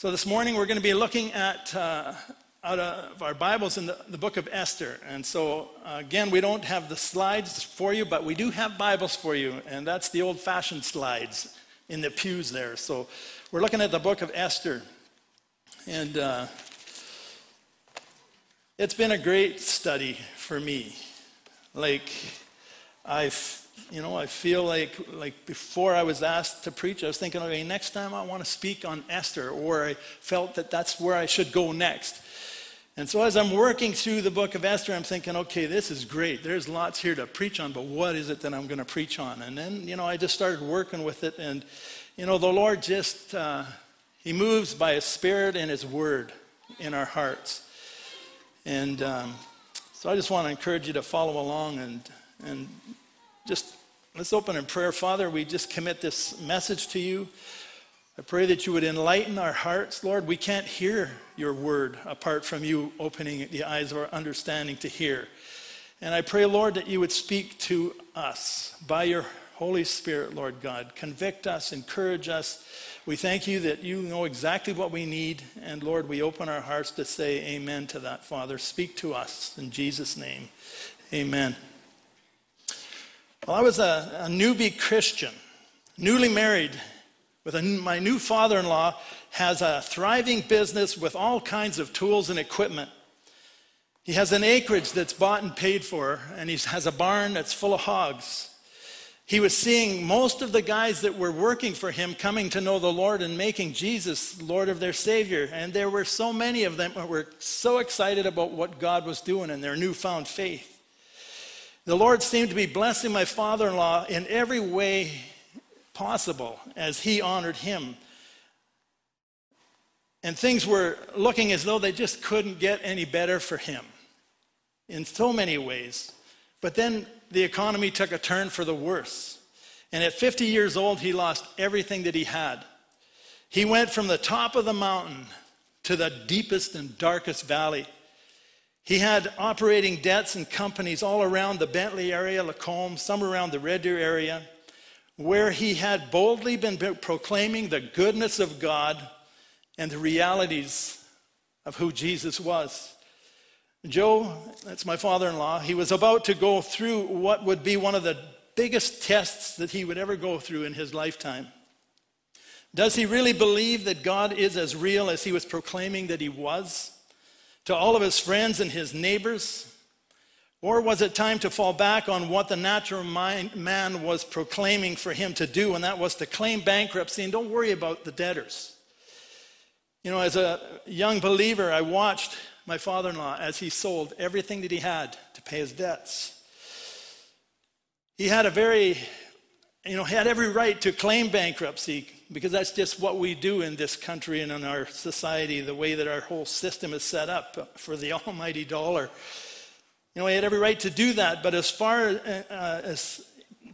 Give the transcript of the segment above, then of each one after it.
So this morning we're going to be looking at uh, out of our Bibles in the, the book of Esther. And so uh, again, we don't have the slides for you, but we do have Bibles for you, and that's the old-fashioned slides in the pews there. So we're looking at the book of Esther, and uh, it's been a great study for me. Like I've you know, I feel like, like before I was asked to preach, I was thinking, okay, next time I want to speak on Esther, or I felt that that's where I should go next. And so as I'm working through the book of Esther, I'm thinking, okay, this is great. There's lots here to preach on, but what is it that I'm going to preach on? And then, you know, I just started working with it, and, you know, the Lord just, uh, He moves by His Spirit and His Word in our hearts. And um, so I just want to encourage you to follow along and, and just let's open in prayer. Father, we just commit this message to you. I pray that you would enlighten our hearts, Lord. We can't hear your word apart from you opening the eyes of our understanding to hear. And I pray, Lord, that you would speak to us by your Holy Spirit, Lord God. Convict us, encourage us. We thank you that you know exactly what we need. And Lord, we open our hearts to say amen to that, Father. Speak to us in Jesus' name. Amen. Well, I was a, a newbie Christian, newly married, with a, my new father in law has a thriving business with all kinds of tools and equipment. He has an acreage that's bought and paid for, and he has a barn that's full of hogs. He was seeing most of the guys that were working for him coming to know the Lord and making Jesus Lord of their Savior. And there were so many of them that were so excited about what God was doing in their newfound faith. The Lord seemed to be blessing my father in law in every way possible as he honored him. And things were looking as though they just couldn't get any better for him in so many ways. But then the economy took a turn for the worse. And at 50 years old, he lost everything that he had. He went from the top of the mountain to the deepest and darkest valley. He had operating debts and companies all around the Bentley area, Lacombe, some around the Red Deer area, where he had boldly been proclaiming the goodness of God and the realities of who Jesus was. Joe, that's my father in law, he was about to go through what would be one of the biggest tests that he would ever go through in his lifetime. Does he really believe that God is as real as he was proclaiming that he was? To all of his friends and his neighbors? Or was it time to fall back on what the natural man was proclaiming for him to do, and that was to claim bankruptcy and don't worry about the debtors? You know, as a young believer, I watched my father in law as he sold everything that he had to pay his debts. He had a very, you know, he had every right to claim bankruptcy because that's just what we do in this country and in our society, the way that our whole system is set up for the almighty dollar. You know, he had every right to do that, but as far uh, as,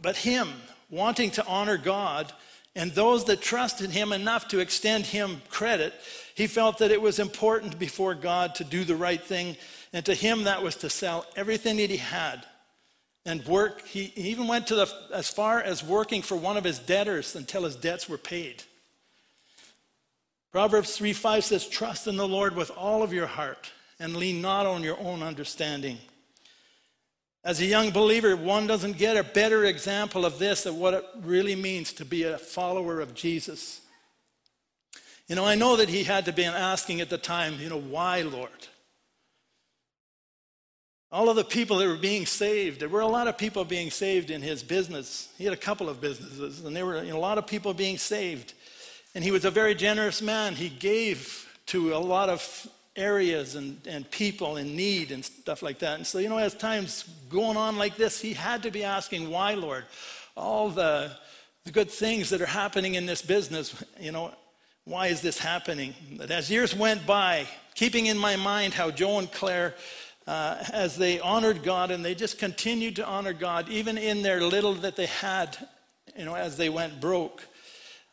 but him wanting to honor God and those that trusted him enough to extend him credit, he felt that it was important before God to do the right thing. And to him, that was to sell everything that he had and work. He, even went to the, as far as working for one of his debtors until his debts were paid. Proverbs 3 5 says, Trust in the Lord with all of your heart and lean not on your own understanding. As a young believer, one doesn't get a better example of this, of what it really means to be a follower of Jesus. You know, I know that he had to be asking at the time, you know, why, Lord? All of the people that were being saved, there were a lot of people being saved in his business. He had a couple of businesses, and there were you know, a lot of people being saved. And he was a very generous man. He gave to a lot of areas and, and people in need and stuff like that. And so, you know, as times going on like this, he had to be asking, why, Lord? All the, the good things that are happening in this business, you know, why is this happening? But as years went by, keeping in my mind how Joe and Claire uh, as they honored God and they just continued to honor God, even in their little that they had, you know, as they went broke.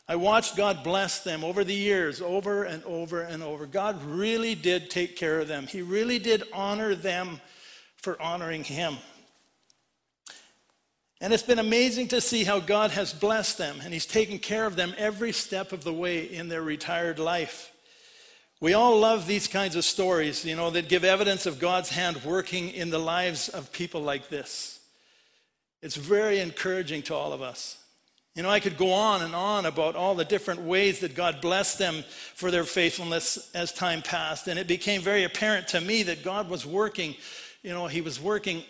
I watched God bless them over the years, over and over and over. God really did take care of them. He really did honor them for honoring Him. And it's been amazing to see how God has blessed them and He's taken care of them every step of the way in their retired life. We all love these kinds of stories, you know, that give evidence of God's hand working in the lives of people like this. It's very encouraging to all of us. You know, I could go on and on about all the different ways that God blessed them for their faithfulness as time passed. And it became very apparent to me that God was working, you know, He was working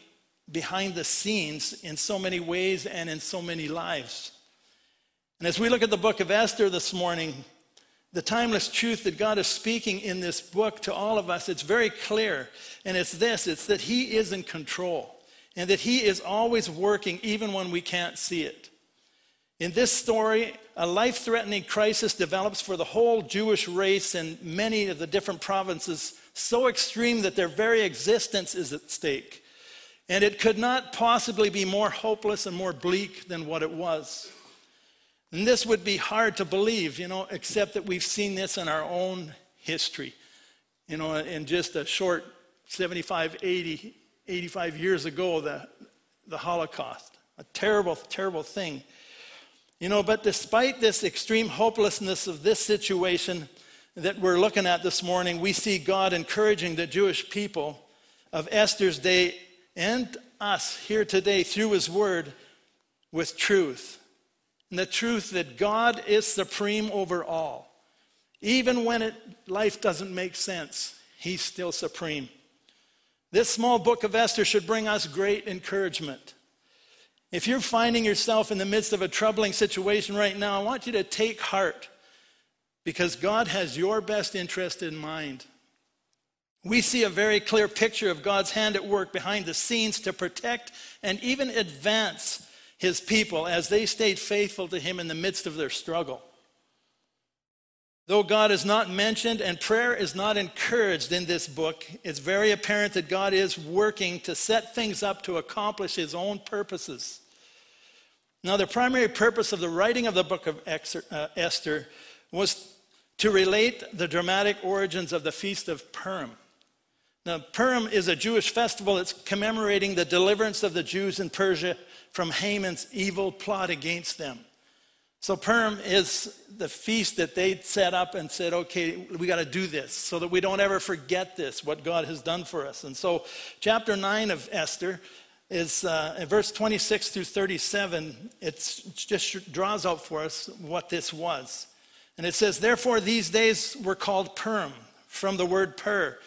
behind the scenes in so many ways and in so many lives. And as we look at the book of Esther this morning, the timeless truth that God is speaking in this book to all of us, it's very clear. And it's this it's that He is in control and that He is always working even when we can't see it. In this story, a life threatening crisis develops for the whole Jewish race in many of the different provinces, so extreme that their very existence is at stake. And it could not possibly be more hopeless and more bleak than what it was. And this would be hard to believe, you know, except that we've seen this in our own history. You know, in just a short 75, 80, 85 years ago, the, the Holocaust. A terrible, terrible thing. You know, but despite this extreme hopelessness of this situation that we're looking at this morning, we see God encouraging the Jewish people of Esther's day and us here today through his word with truth. And the truth that God is supreme over all. Even when it, life doesn't make sense, he's still supreme. This small book of Esther should bring us great encouragement. If you're finding yourself in the midst of a troubling situation right now, I want you to take heart because God has your best interest in mind. We see a very clear picture of God's hand at work behind the scenes to protect and even advance his people as they stayed faithful to him in the midst of their struggle. Though God is not mentioned and prayer is not encouraged in this book, it's very apparent that God is working to set things up to accomplish his own purposes. Now, the primary purpose of the writing of the book of uh, Esther was to relate the dramatic origins of the Feast of Purim. Now, Purim is a Jewish festival that's commemorating the deliverance of the Jews in Persia from Haman's evil plot against them. So, Purim is the feast that they set up and said, okay, we got to do this so that we don't ever forget this, what God has done for us. And so, chapter 9 of Esther is uh, in verse 26 through 37, it just draws out for us what this was. And it says, Therefore, these days were called Purim, from the word pur.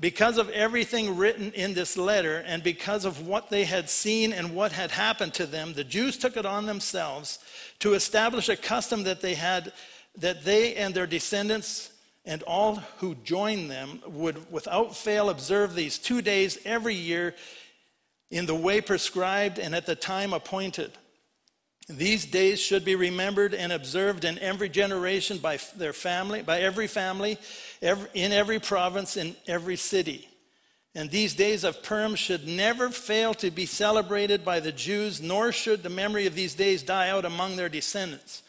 Because of everything written in this letter, and because of what they had seen and what had happened to them, the Jews took it on themselves to establish a custom that they had, that they and their descendants and all who joined them would without fail observe these two days every year in the way prescribed and at the time appointed. These days should be remembered and observed in every generation by their family, by every family, every, in every province, in every city. And these days of Purim should never fail to be celebrated by the Jews, nor should the memory of these days die out among their descendants.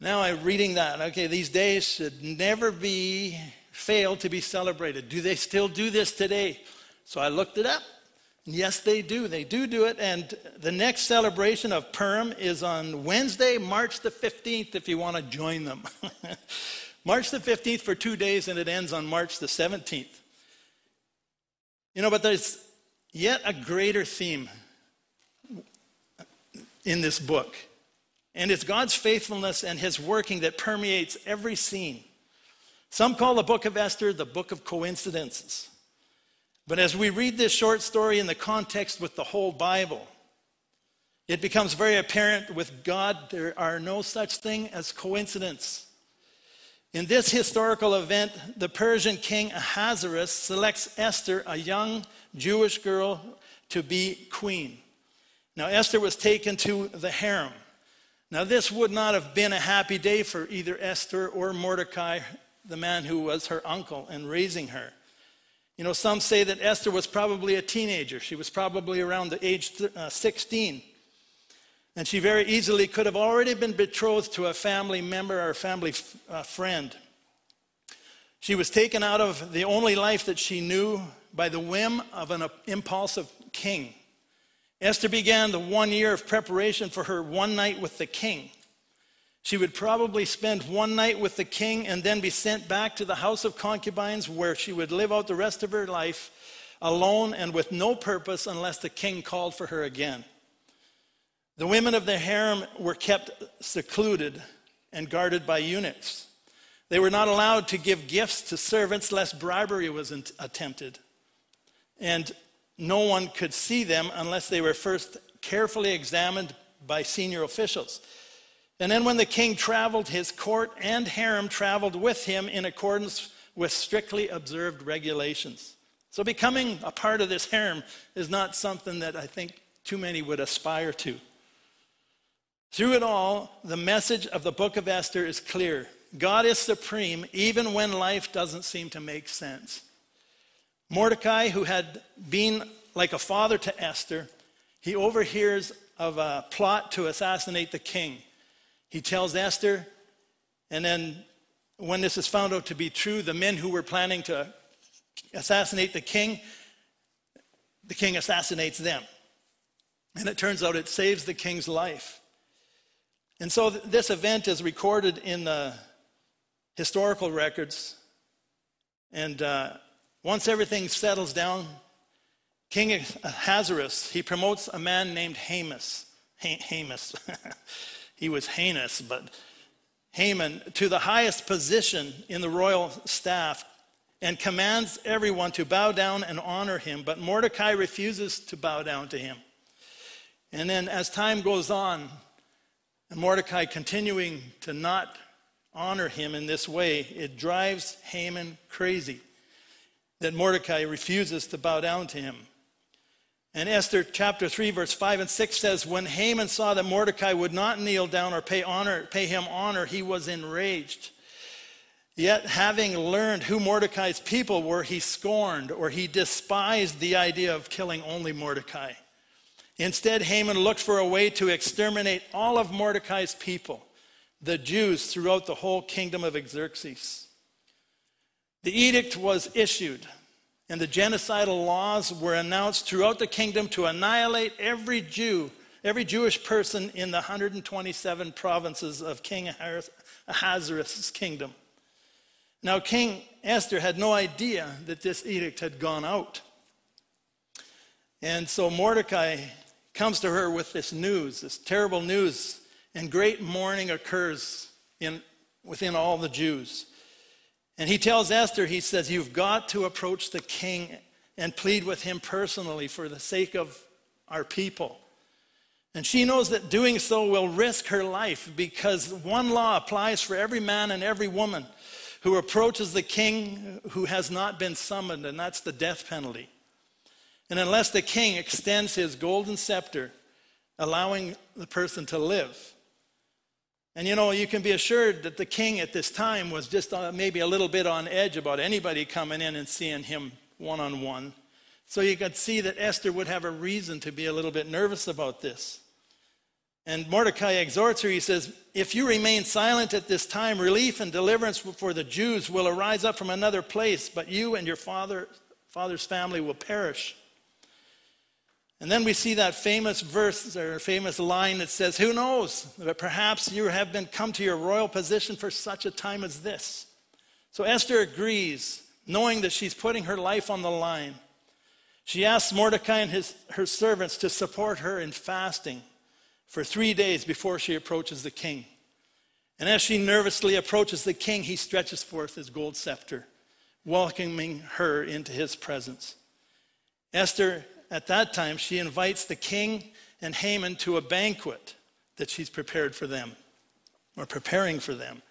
Now I'm reading that. Okay, these days should never be fail to be celebrated. Do they still do this today? So I looked it up. Yes, they do. They do do it. And the next celebration of Purim is on Wednesday, March the 15th, if you want to join them. March the 15th for two days, and it ends on March the 17th. You know, but there's yet a greater theme in this book. And it's God's faithfulness and his working that permeates every scene. Some call the book of Esther the book of coincidences. But as we read this short story in the context with the whole Bible, it becomes very apparent with God there are no such thing as coincidence. In this historical event, the Persian king Ahasuerus selects Esther, a young Jewish girl, to be queen. Now, Esther was taken to the harem. Now, this would not have been a happy day for either Esther or Mordecai, the man who was her uncle and raising her. You know, some say that Esther was probably a teenager. She was probably around the age uh, 16. And she very easily could have already been betrothed to a family member or a family f- uh, friend. She was taken out of the only life that she knew by the whim of an impulsive king. Esther began the one year of preparation for her one night with the king. She would probably spend one night with the king and then be sent back to the house of concubines where she would live out the rest of her life alone and with no purpose unless the king called for her again. The women of the harem were kept secluded and guarded by eunuchs. They were not allowed to give gifts to servants lest bribery was attempted. And no one could see them unless they were first carefully examined by senior officials. And then when the king traveled, his court and harem traveled with him in accordance with strictly observed regulations. So becoming a part of this harem is not something that I think too many would aspire to. Through it all, the message of the book of Esther is clear. God is supreme even when life doesn't seem to make sense. Mordecai, who had been like a father to Esther, he overhears of a plot to assassinate the king. He tells Esther, and then when this is found out to be true, the men who were planning to assassinate the king, the king assassinates them. And it turns out it saves the king's life. And so th- this event is recorded in the historical records. And uh, once everything settles down, King Ahasuerus, he promotes a man named Hamas. Hamas. he was heinous, but Haman to the highest position in the royal staff and commands everyone to bow down and honor him. But Mordecai refuses to bow down to him. And then as time goes on, and Mordecai continuing to not honor him in this way, it drives Haman crazy that Mordecai refuses to bow down to him. And Esther chapter 3, verse 5 and 6 says, When Haman saw that Mordecai would not kneel down or pay, honor, pay him honor, he was enraged. Yet, having learned who Mordecai's people were, he scorned or he despised the idea of killing only Mordecai. Instead, Haman looked for a way to exterminate all of Mordecai's people, the Jews, throughout the whole kingdom of Xerxes. The edict was issued, and the genocidal laws were announced throughout the kingdom to annihilate every Jew, every Jewish person in the 127 provinces of King Ahasuerus' kingdom. Now, King Esther had no idea that this edict had gone out. And so Mordecai comes to her with this news, this terrible news, and great mourning occurs in, within all the Jews. And he tells Esther, he says, You've got to approach the king and plead with him personally for the sake of our people. And she knows that doing so will risk her life because one law applies for every man and every woman who approaches the king who has not been summoned, and that's the death penalty. And unless the king extends his golden scepter, allowing the person to live. And you know, you can be assured that the king at this time was just maybe a little bit on edge about anybody coming in and seeing him one on one. So you could see that Esther would have a reason to be a little bit nervous about this. And Mordecai exhorts her, he says, If you remain silent at this time, relief and deliverance for the Jews will arise up from another place, but you and your father, father's family will perish. And then we see that famous verse or famous line that says, Who knows? But perhaps you have been come to your royal position for such a time as this. So Esther agrees, knowing that she's putting her life on the line. She asks Mordecai and his, her servants to support her in fasting for three days before she approaches the king. And as she nervously approaches the king, he stretches forth his gold scepter, welcoming her into his presence. Esther, at that time, she invites the king and Haman to a banquet that she's prepared for them, or preparing for them.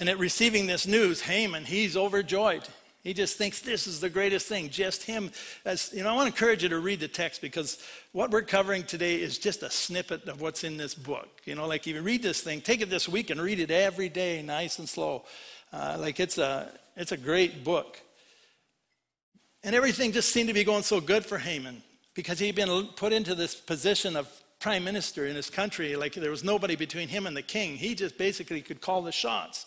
And at receiving this news, Haman, he's overjoyed. He just thinks this is the greatest thing, just him. As, you know, I want to encourage you to read the text because what we're covering today is just a snippet of what's in this book. You know, like you read this thing, take it this week and read it every day, nice and slow. Uh, like it's a, it's a great book. And everything just seemed to be going so good for Haman because he'd been put into this position of prime minister in his country. Like there was nobody between him and the king. He just basically could call the shots.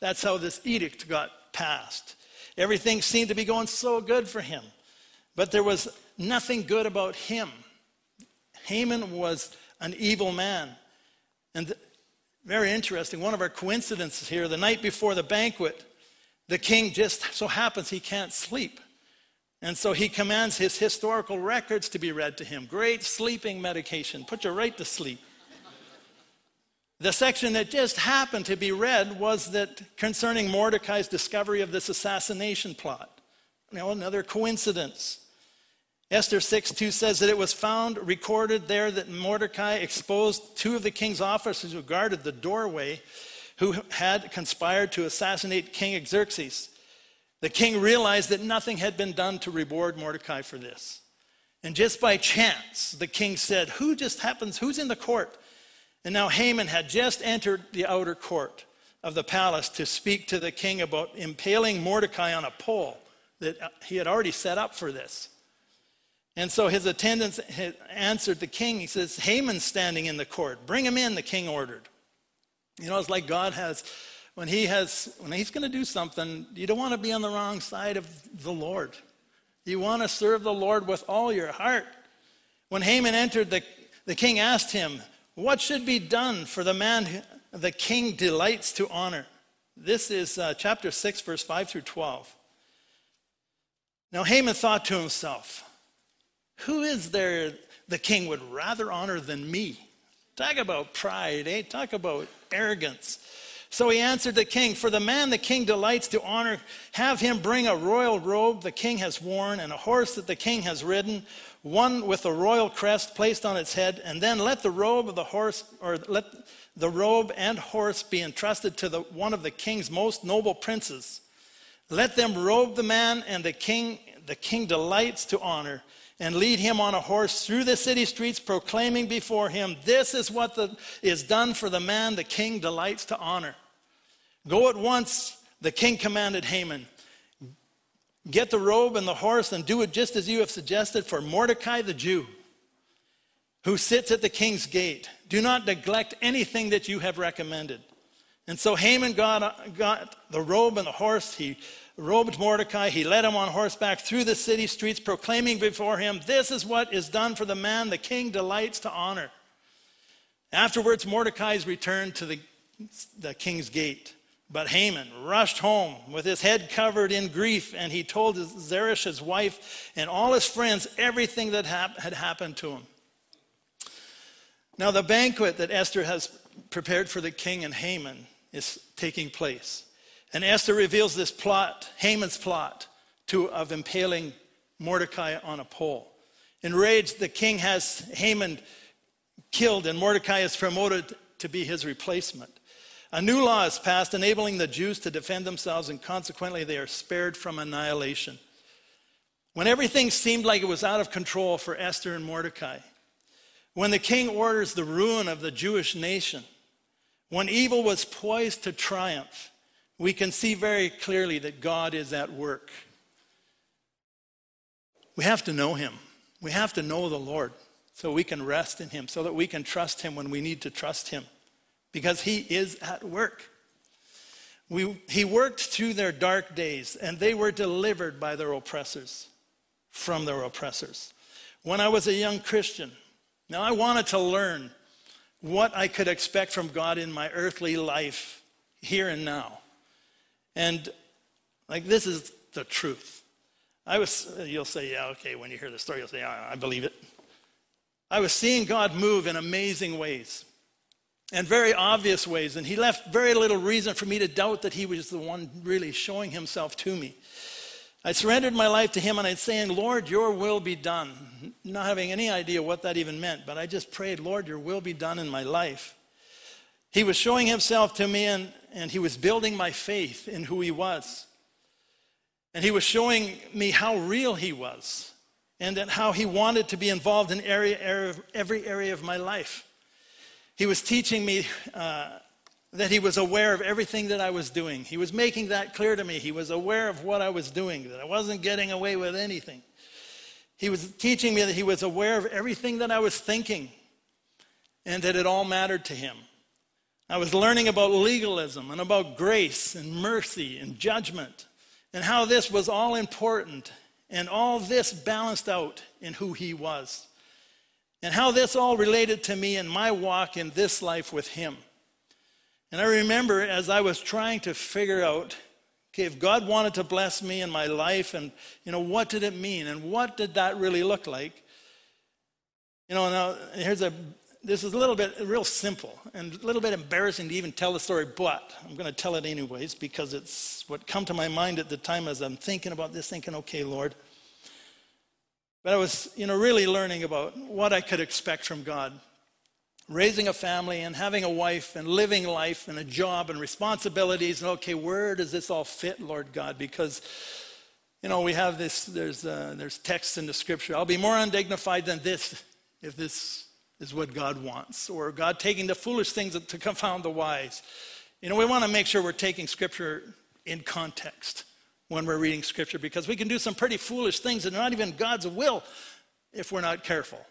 That's how this edict got passed. Everything seemed to be going so good for him. But there was nothing good about him. Haman was an evil man. And very interesting. One of our coincidences here, the night before the banquet, the king just so happens he can't sleep. And so he commands his historical records to be read to him. Great sleeping medication, put you right to sleep. The section that just happened to be read was that concerning Mordecai's discovery of this assassination plot. Now, another coincidence. Esther 6 2 says that it was found recorded there that Mordecai exposed two of the king's officers who guarded the doorway who had conspired to assassinate King Xerxes. The king realized that nothing had been done to reward Mordecai for this. And just by chance, the king said, Who just happens? Who's in the court? And now Haman had just entered the outer court of the palace to speak to the king about impaling Mordecai on a pole that uh, he had already set up for this. And so his attendants answered the king. He says, Haman's standing in the court. Bring him in, the king ordered. You know, it's like God has, when he has, when he's going to do something, you don't want to be on the wrong side of the Lord. You want to serve the Lord with all your heart. When Haman entered, the, the king asked him, What should be done for the man the king delights to honor? This is uh, chapter 6, verse 5 through 12. Now Haman thought to himself, Who is there the king would rather honor than me? Talk about pride, eh? Talk about arrogance. So he answered the king, For the man the king delights to honor, have him bring a royal robe the king has worn, and a horse that the king has ridden, one with a royal crest placed on its head, and then let the robe of the horse, or let the robe and horse be entrusted to the, one of the king's most noble princes. Let them robe the man and the king the king delights to honor and lead him on a horse through the city streets, proclaiming before him, This is what the, is done for the man the king delights to honor. Go at once, the king commanded Haman. Get the robe and the horse and do it just as you have suggested for Mordecai the Jew, who sits at the king's gate. Do not neglect anything that you have recommended. And so Haman got, got the robe and the horse. He robed Mordecai. He led him on horseback through the city streets, proclaiming before him, This is what is done for the man the king delights to honor. Afterwards, Mordecai's returned to the, the king's gate. But Haman rushed home with his head covered in grief, and he told Zeresh, his wife, and all his friends everything that hap- had happened to him. Now, the banquet that Esther has prepared for the king and Haman is taking place. And Esther reveals this plot, Haman's plot, to, of impaling Mordecai on a pole. Enraged, the king has Haman killed, and Mordecai is promoted to be his replacement. A new law is passed enabling the Jews to defend themselves, and consequently, they are spared from annihilation. When everything seemed like it was out of control for Esther and Mordecai, when the king orders the ruin of the Jewish nation, when evil was poised to triumph, we can see very clearly that God is at work. We have to know Him. We have to know the Lord so we can rest in Him, so that we can trust Him when we need to trust Him, because He is at work. We, he worked through their dark days, and they were delivered by their oppressors, from their oppressors. When I was a young Christian, now I wanted to learn what I could expect from God in my earthly life here and now. And like this is the truth. I was, you'll say, yeah, okay, when you hear the story, you'll say, yeah, I believe it. I was seeing God move in amazing ways and very obvious ways, and He left very little reason for me to doubt that He was the one really showing Himself to me. I surrendered my life to Him and I'd saying, Lord, your will be done. Not having any idea what that even meant, but I just prayed, Lord, your will be done in my life. He was showing Himself to me, and and he was building my faith in who he was. And he was showing me how real he was and that how he wanted to be involved in area, every area of my life. He was teaching me uh, that he was aware of everything that I was doing. He was making that clear to me. He was aware of what I was doing, that I wasn't getting away with anything. He was teaching me that he was aware of everything that I was thinking and that it all mattered to him. I was learning about legalism and about grace and mercy and judgment and how this was all important and all this balanced out in who he was and how this all related to me in my walk in this life with him. And I remember as I was trying to figure out, okay, if God wanted to bless me in my life, and, you know, what did it mean? And what did that really look like? You know, now here's a, this is a little bit real simple and a little bit embarrassing to even tell the story, but I'm going to tell it anyways because it's what come to my mind at the time as I'm thinking about this, thinking, okay, Lord. But I was, you know, really learning about what I could expect from God. Raising a family and having a wife and living life and a job and responsibilities. And okay, where does this all fit, Lord God? Because, you know, we have this, there's, uh, there's texts in the scripture. I'll be more undignified than this if this is what God wants, or God taking the foolish things to confound the wise. You know, we want to make sure we're taking Scripture in context when we're reading Scripture because we can do some pretty foolish things that are not even God's will if we're not careful.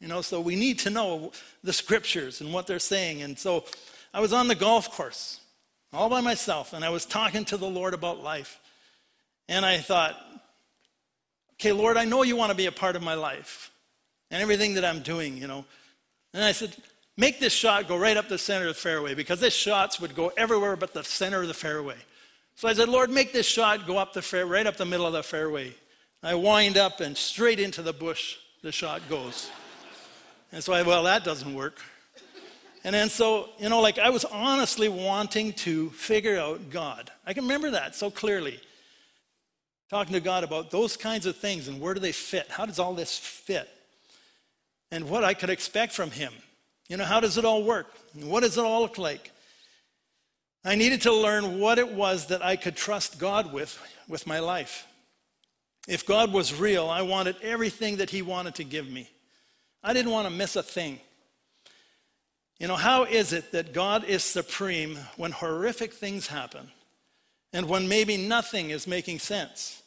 You know, so we need to know the Scriptures and what they're saying. And so I was on the golf course all by myself and I was talking to the Lord about life. And I thought, okay, Lord, I know you want to be a part of my life and everything that I'm doing, you know. And I said, make this shot go right up the center of the fairway because this shots would go everywhere but the center of the fairway. So I said, Lord, make this shot go up the fair, right up the middle of the fairway. I wind up and straight into the bush the shot goes. And so I, well, that doesn't work. And then so, you know, like I was honestly wanting to figure out God. I can remember that so clearly. Talking to God about those kinds of things and where do they fit? How does all this fit? and what I could expect from him. You know, how does it all work? What does it all look like? I needed to learn what it was that I could trust God with with my life. If God was real, I wanted everything that he wanted to give me. I didn't want to miss a thing. You know, how is it that God is supreme when horrific things happen and when maybe nothing is making sense?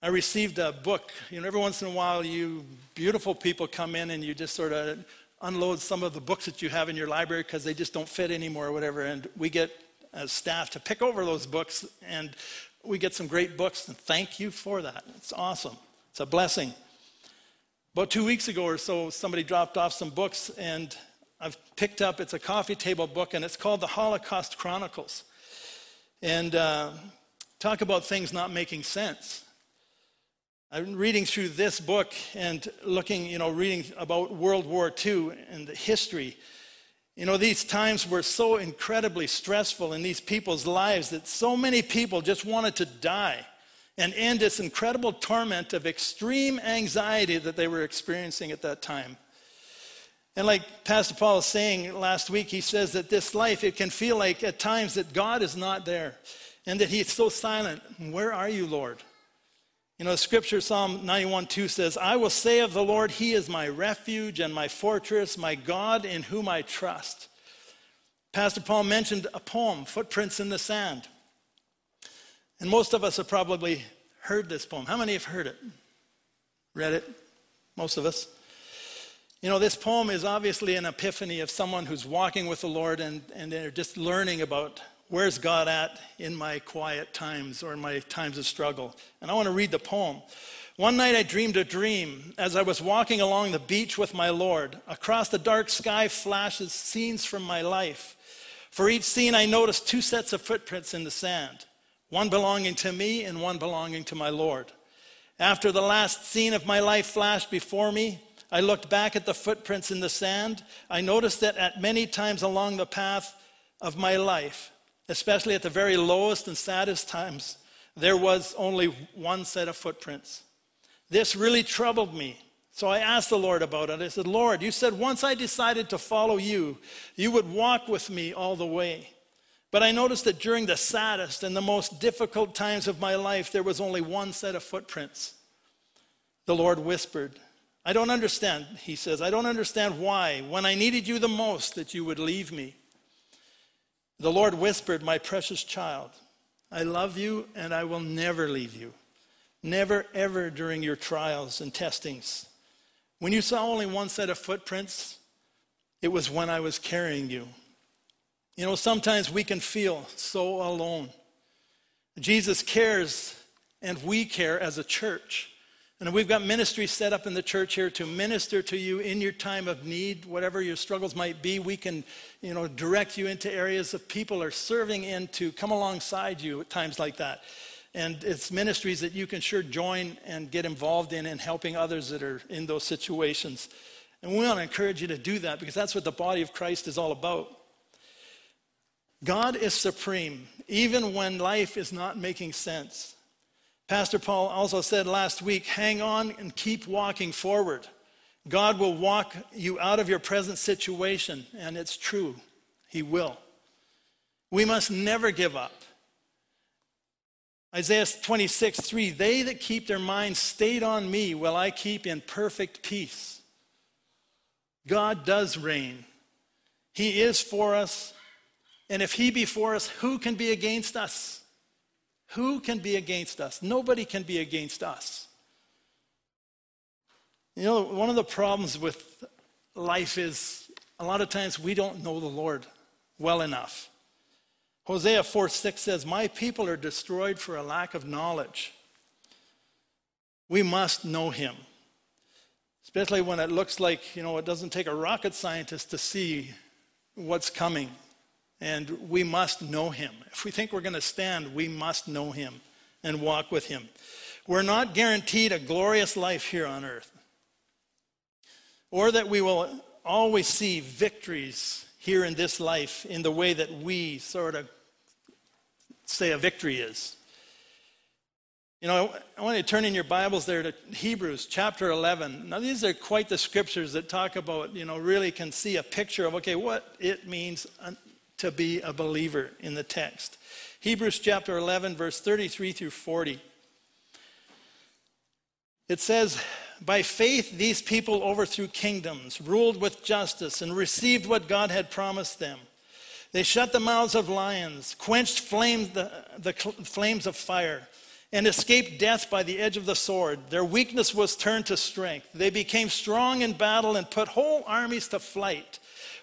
I received a book. You know, every once in a while, you beautiful people come in and you just sort of unload some of the books that you have in your library because they just don't fit anymore or whatever. And we get, as staff, to pick over those books, and we get some great books. And thank you for that. It's awesome. It's a blessing. About two weeks ago or so, somebody dropped off some books, and I've picked up. It's a coffee table book, and it's called The Holocaust Chronicles. And uh, talk about things not making sense. I'm reading through this book and looking, you know, reading about World War II and the history. You know, these times were so incredibly stressful in these people's lives that so many people just wanted to die and end this incredible torment of extreme anxiety that they were experiencing at that time. And like Pastor Paul was saying last week, he says that this life, it can feel like at times that God is not there and that he's so silent. Where are you, Lord? You know, the scripture, Psalm 91 2 says, I will say of the Lord, He is my refuge and my fortress, my God in whom I trust. Pastor Paul mentioned a poem, Footprints in the Sand. And most of us have probably heard this poem. How many have heard it? Read it? Most of us. You know, this poem is obviously an epiphany of someone who's walking with the Lord and, and they're just learning about where's God at in my quiet times or in my times of struggle? And I want to read the poem. One night I dreamed a dream as I was walking along the beach with my Lord. Across the dark sky flashes scenes from my life. For each scene, I noticed two sets of footprints in the sand, one belonging to me and one belonging to my Lord. After the last scene of my life flashed before me, I looked back at the footprints in the sand. I noticed that at many times along the path of my life, especially at the very lowest and saddest times, there was only one set of footprints. This really troubled me. So I asked the Lord about it. I said, Lord, you said once I decided to follow you, you would walk with me all the way. But I noticed that during the saddest and the most difficult times of my life, there was only one set of footprints. The Lord whispered, I don't understand, he says. I don't understand why, when I needed you the most, that you would leave me. The Lord whispered, My precious child, I love you and I will never leave you. Never, ever during your trials and testings. When you saw only one set of footprints, it was when I was carrying you. You know, sometimes we can feel so alone. Jesus cares, and we care as a church. And we've got ministries set up in the church here to minister to you in your time of need, whatever your struggles might be. We can, you know, direct you into areas that people are serving in to come alongside you at times like that. And it's ministries that you can sure join and get involved in and helping others that are in those situations. And we want to encourage you to do that because that's what the body of Christ is all about. God is supreme, even when life is not making sense. Pastor Paul also said last week hang on and keep walking forward. God will walk you out of your present situation, and it's true. He will. We must never give up. Isaiah 26, 3 They that keep their minds stayed on me will I keep in perfect peace. God does reign. He is for us. And if He be for us, who can be against us? Who can be against us? Nobody can be against us. You know, one of the problems with life is a lot of times we don't know the Lord well enough. Hosea 4 6 says, My people are destroyed for a lack of knowledge. We must know him. Especially when it looks like, you know, it doesn't take a rocket scientist to see what's coming. And we must know him. If we think we're going to stand, we must know him and walk with him. We're not guaranteed a glorious life here on earth, or that we will always see victories here in this life in the way that we sort of say a victory is. You know, I want you to turn in your Bibles there to Hebrews chapter 11. Now, these are quite the scriptures that talk about, you know, really can see a picture of, okay, what it means to be a believer in the text. Hebrews chapter 11, verse 33 through 40. It says, By faith, these people overthrew kingdoms, ruled with justice, and received what God had promised them. They shut the mouths of lions, quenched flames, the, the flames of fire, and escaped death by the edge of the sword. Their weakness was turned to strength. They became strong in battle and put whole armies to flight.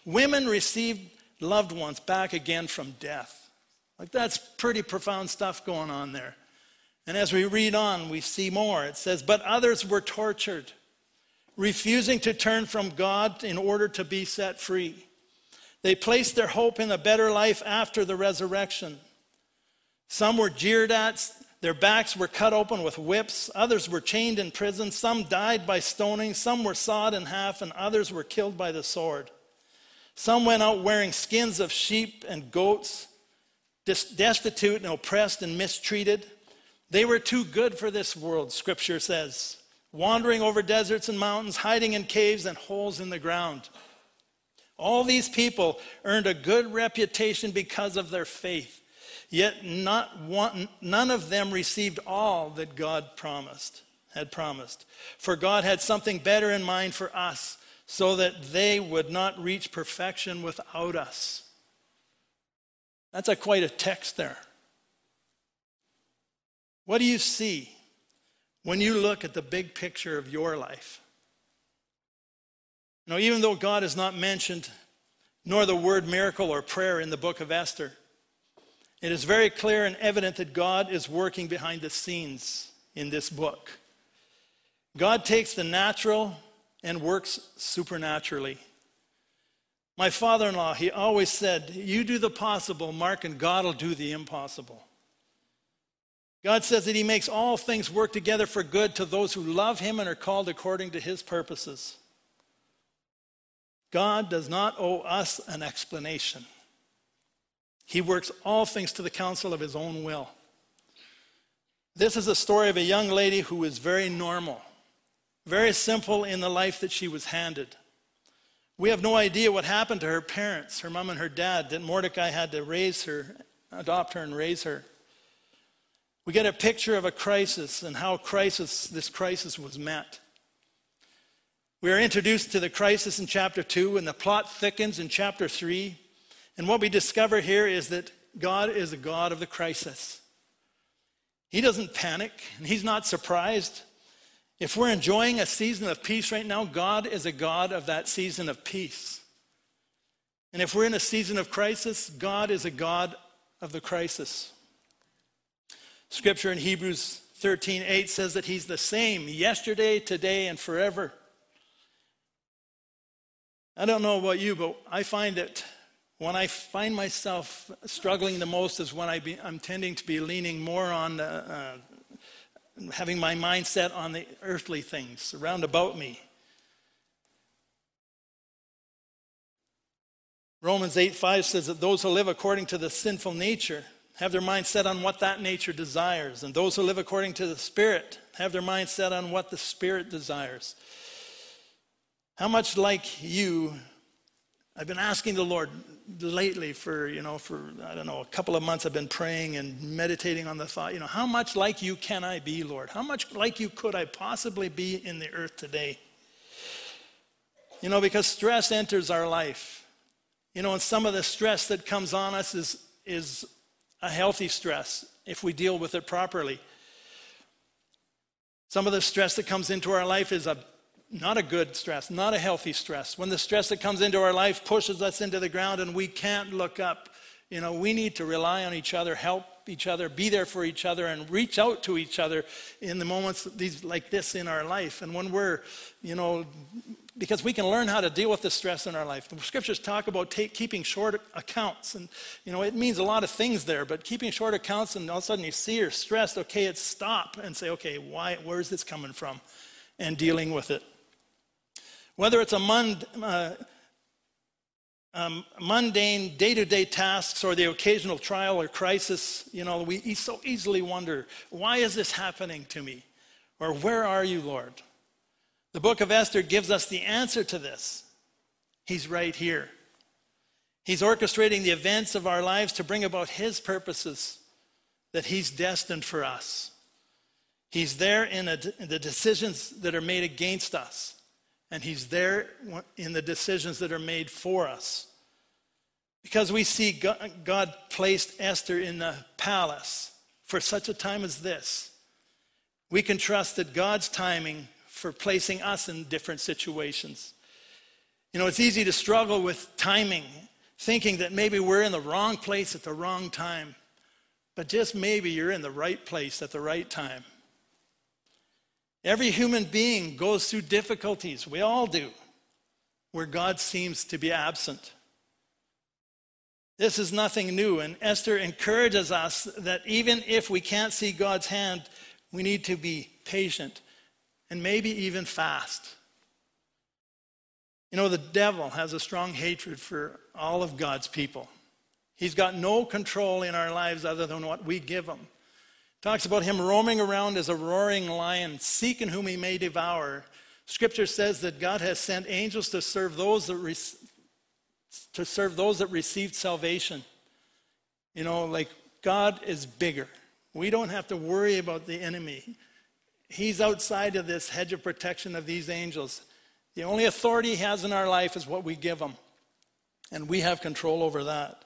Women received loved ones back again from death. Like that's pretty profound stuff going on there. And as we read on, we see more. It says, But others were tortured, refusing to turn from God in order to be set free. They placed their hope in a better life after the resurrection. Some were jeered at, their backs were cut open with whips, others were chained in prison, some died by stoning, some were sawed in half, and others were killed by the sword. Some went out wearing skins of sheep and goats, destitute and oppressed and mistreated. They were too good for this world, scripture says, wandering over deserts and mountains, hiding in caves and holes in the ground. All these people earned a good reputation because of their faith, yet not one, none of them received all that God promised, had promised. For God had something better in mind for us so that they would not reach perfection without us. That's a quite a text there. What do you see when you look at the big picture of your life? Now, even though God is not mentioned, nor the word miracle or prayer in the book of Esther, it is very clear and evident that God is working behind the scenes in this book. God takes the natural and works supernaturally. My father in law, he always said, You do the possible, Mark, and God will do the impossible. God says that He makes all things work together for good to those who love Him and are called according to His purposes. God does not owe us an explanation. He works all things to the counsel of His own will. This is a story of a young lady who is very normal. Very simple in the life that she was handed. We have no idea what happened to her parents, her mom and her dad, that Mordecai had to raise her, adopt her, and raise her. We get a picture of a crisis and how crisis, this crisis was met. We are introduced to the crisis in chapter 2, and the plot thickens in chapter 3. And what we discover here is that God is a God of the crisis. He doesn't panic, and He's not surprised. If we're enjoying a season of peace right now, God is a God of that season of peace. And if we're in a season of crisis, God is a God of the crisis. Scripture in Hebrews 13 8 says that He's the same yesterday, today, and forever. I don't know about you, but I find that when I find myself struggling the most is when I am tending to be leaning more on uh, uh, having my mind set on the earthly things around about me. Romans 8 5 says that those who live according to the sinful nature have their mind set on what that nature desires, and those who live according to the Spirit have their mind set on what the Spirit desires. How much like you, I've been asking the Lord lately for, you know, for, I don't know, a couple of months I've been praying and meditating on the thought, you know, how much like you can I be, Lord? How much like you could I possibly be in the earth today? You know, because stress enters our life. You know, and some of the stress that comes on us is, is a healthy stress if we deal with it properly. Some of the stress that comes into our life is a not a good stress, not a healthy stress. When the stress that comes into our life pushes us into the ground and we can't look up, you know, we need to rely on each other, help each other, be there for each other, and reach out to each other in the moments these like this in our life. And when we're, you know, because we can learn how to deal with the stress in our life. The scriptures talk about take, keeping short accounts, and you know it means a lot of things there. But keeping short accounts, and all of a sudden you see you're stressed. Okay, it's stop and say, okay, why? Where's this coming from? And dealing with it. Whether it's a mund, uh, um, mundane day to day tasks or the occasional trial or crisis, you know, we so easily wonder, why is this happening to me? Or where are you, Lord? The book of Esther gives us the answer to this. He's right here. He's orchestrating the events of our lives to bring about His purposes that He's destined for us. He's there in, a, in the decisions that are made against us and He's there in the decisions that are made for us. Because we see God placed Esther in the palace for such a time as this, we can trust that God's timing for placing us in different situations. You know, it's easy to struggle with timing, thinking that maybe we're in the wrong place at the wrong time. But just maybe you're in the right place at the right time. Every human being goes through difficulties. We all do, where God seems to be absent. This is nothing new, and Esther encourages us that even if we can't see God's hand, we need to be patient and maybe even fast. You know, the devil has a strong hatred for all of God's people. He's got no control in our lives other than what we give him. Talks about him roaming around as a roaring lion, seeking whom he may devour. Scripture says that God has sent angels to serve those that re- to serve those that received salvation. You know, like God is bigger. We don't have to worry about the enemy. He's outside of this hedge of protection of these angels. The only authority he has in our life is what we give him. And we have control over that.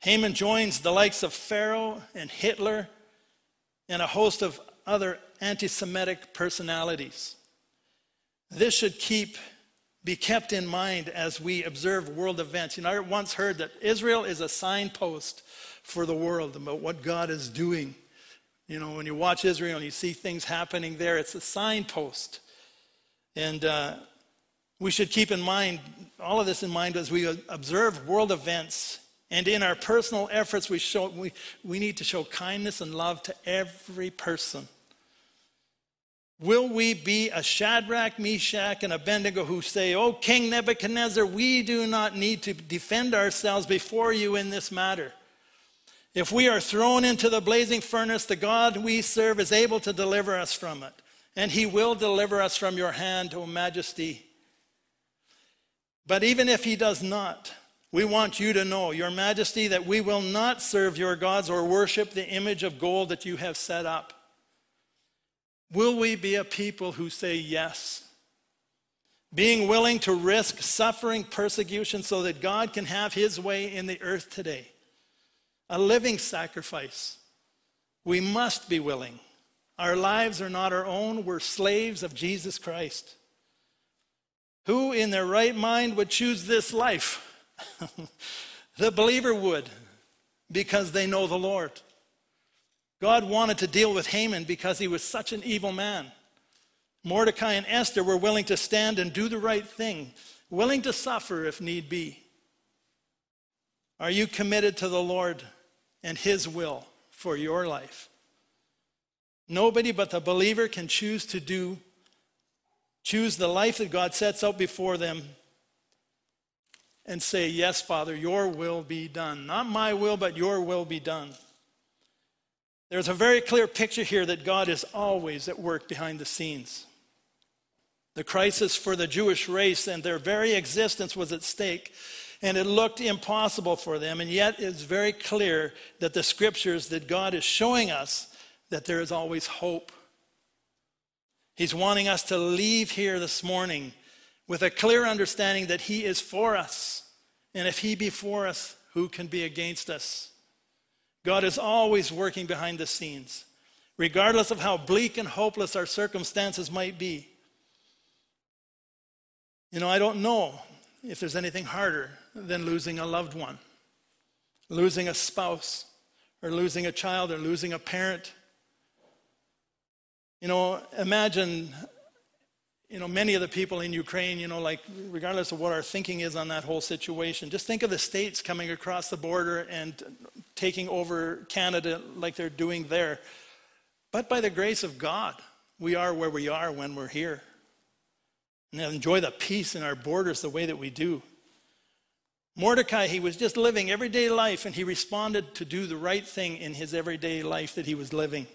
Haman joins the likes of Pharaoh and Hitler and a host of other anti Semitic personalities. This should keep, be kept in mind as we observe world events. You know, I once heard that Israel is a signpost for the world about what God is doing. You know, when you watch Israel and you see things happening there, it's a signpost. And uh, we should keep in mind, all of this in mind as we observe world events and in our personal efforts, we, show, we, we need to show kindness and love to every person. Will we be a Shadrach, Meshach, and Abednego who say, Oh, King Nebuchadnezzar, we do not need to defend ourselves before you in this matter? If we are thrown into the blazing furnace, the God we serve is able to deliver us from it, and he will deliver us from your hand, O majesty. But even if he does not, we want you to know, Your Majesty, that we will not serve your gods or worship the image of gold that you have set up. Will we be a people who say yes? Being willing to risk suffering persecution so that God can have his way in the earth today. A living sacrifice. We must be willing. Our lives are not our own, we're slaves of Jesus Christ. Who in their right mind would choose this life? the believer would because they know the Lord. God wanted to deal with Haman because he was such an evil man. Mordecai and Esther were willing to stand and do the right thing, willing to suffer if need be. Are you committed to the Lord and His will for your life? Nobody but the believer can choose to do, choose the life that God sets out before them and say, Yes, Father, your will be done. Not my will, but your will be done. There's a very clear picture here that God is always at work behind the scenes. The crisis for the Jewish race and their very existence was at stake, and it looked impossible for them. And yet, it's very clear that the scriptures that God is showing us that there is always hope. He's wanting us to leave here this morning with a clear understanding that He is for us. And if He be for us, who can be against us? God is always working behind the scenes, regardless of how bleak and hopeless our circumstances might be. You know, I don't know if there's anything harder than losing a loved one, losing a spouse, or losing a child, or losing a parent. You know, imagine you know, many of the people in Ukraine, you know, like, regardless of what our thinking is on that whole situation, just think of the states coming across the border and taking over Canada like they're doing there. But by the grace of God, we are where we are when we're here. And enjoy the peace in our borders the way that we do. Mordecai, he was just living everyday life and he responded to do the right thing in his everyday life that he was living.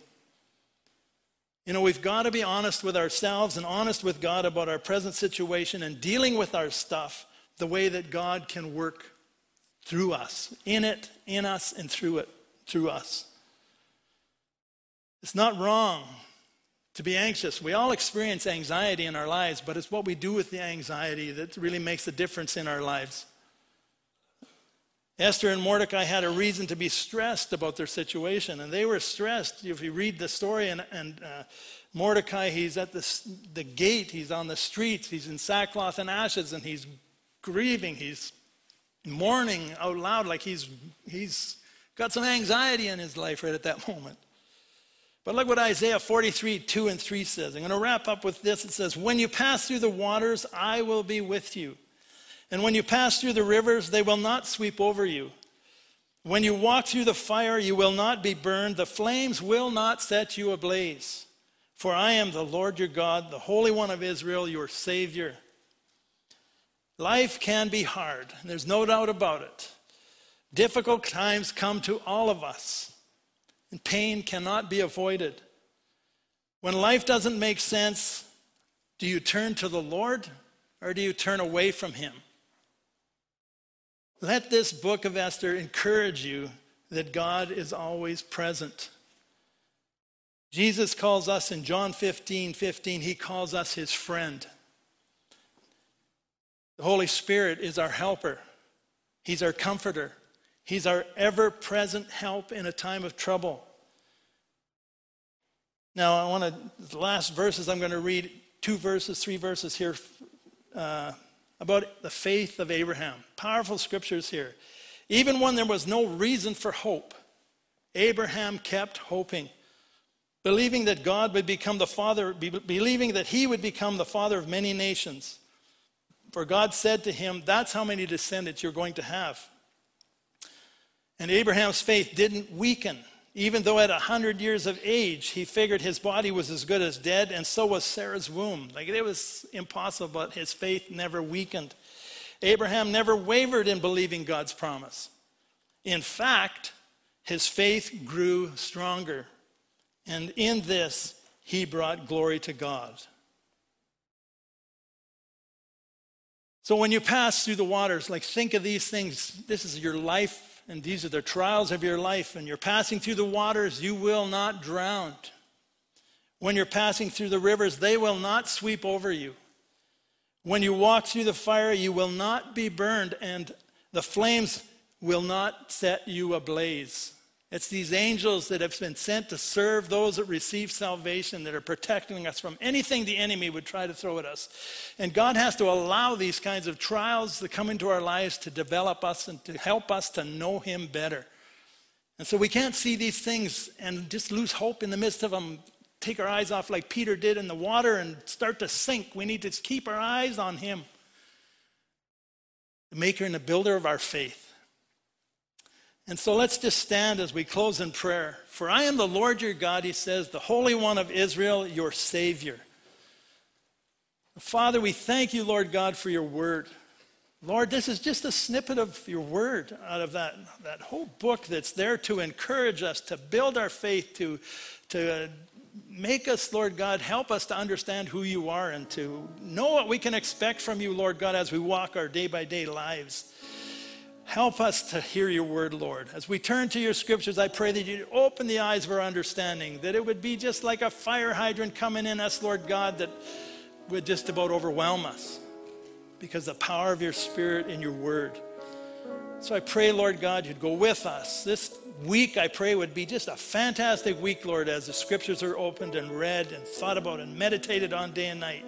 You know, we've got to be honest with ourselves and honest with God about our present situation and dealing with our stuff the way that God can work through us, in it, in us, and through it, through us. It's not wrong to be anxious. We all experience anxiety in our lives, but it's what we do with the anxiety that really makes the difference in our lives. Esther and Mordecai had a reason to be stressed about their situation, and they were stressed. If you read the story, and, and uh, Mordecai, he's at the, the gate, he's on the streets, he's in sackcloth and ashes, and he's grieving, he's mourning out loud like he's, he's got some anxiety in his life right at that moment. But look what Isaiah 43, 2 and 3 says. I'm going to wrap up with this. It says, When you pass through the waters, I will be with you. And when you pass through the rivers, they will not sweep over you. When you walk through the fire, you will not be burned. The flames will not set you ablaze. For I am the Lord your God, the Holy One of Israel, your Savior. Life can be hard, there's no doubt about it. Difficult times come to all of us, and pain cannot be avoided. When life doesn't make sense, do you turn to the Lord or do you turn away from Him? Let this book of Esther encourage you that God is always present. Jesus calls us in John 15 15, he calls us his friend. The Holy Spirit is our helper, he's our comforter, he's our ever present help in a time of trouble. Now, I want to, the last verses I'm going to read, two verses, three verses here. Uh, about the faith of Abraham. Powerful scriptures here. Even when there was no reason for hope, Abraham kept hoping, believing that God would become the father, believing that he would become the father of many nations. For God said to him, That's how many descendants you're going to have. And Abraham's faith didn't weaken. Even though at 100 years of age, he figured his body was as good as dead, and so was Sarah's womb. Like it was impossible, but his faith never weakened. Abraham never wavered in believing God's promise. In fact, his faith grew stronger. And in this, he brought glory to God. So when you pass through the waters, like think of these things. This is your life and these are the trials of your life, and you're passing through the waters, you will not drown. When you're passing through the rivers, they will not sweep over you. When you walk through the fire, you will not be burned, and the flames will not set you ablaze. It's these angels that have been sent to serve those that receive salvation that are protecting us from anything the enemy would try to throw at us. And God has to allow these kinds of trials to come into our lives to develop us and to help us to know Him better. And so we can't see these things and just lose hope in the midst of them, take our eyes off like Peter did in the water and start to sink. We need to keep our eyes on Him, the maker and the builder of our faith. And so let's just stand as we close in prayer. For I am the Lord your God, he says, the Holy One of Israel, your Savior. Father, we thank you, Lord God, for your word. Lord, this is just a snippet of your word out of that, that whole book that's there to encourage us, to build our faith, to, to make us, Lord God, help us to understand who you are and to know what we can expect from you, Lord God, as we walk our day by day lives. Help us to hear your word, Lord. As we turn to your scriptures, I pray that you'd open the eyes of our understanding, that it would be just like a fire hydrant coming in us, Lord God, that would just about overwhelm us because the power of your spirit and your word. So I pray, Lord God, you'd go with us. This week, I pray, would be just a fantastic week, Lord, as the scriptures are opened and read and thought about and meditated on day and night.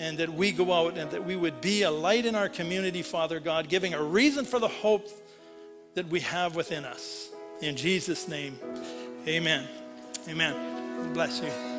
And that we go out and that we would be a light in our community, Father God, giving a reason for the hope that we have within us. In Jesus' name, amen. Amen. Bless you.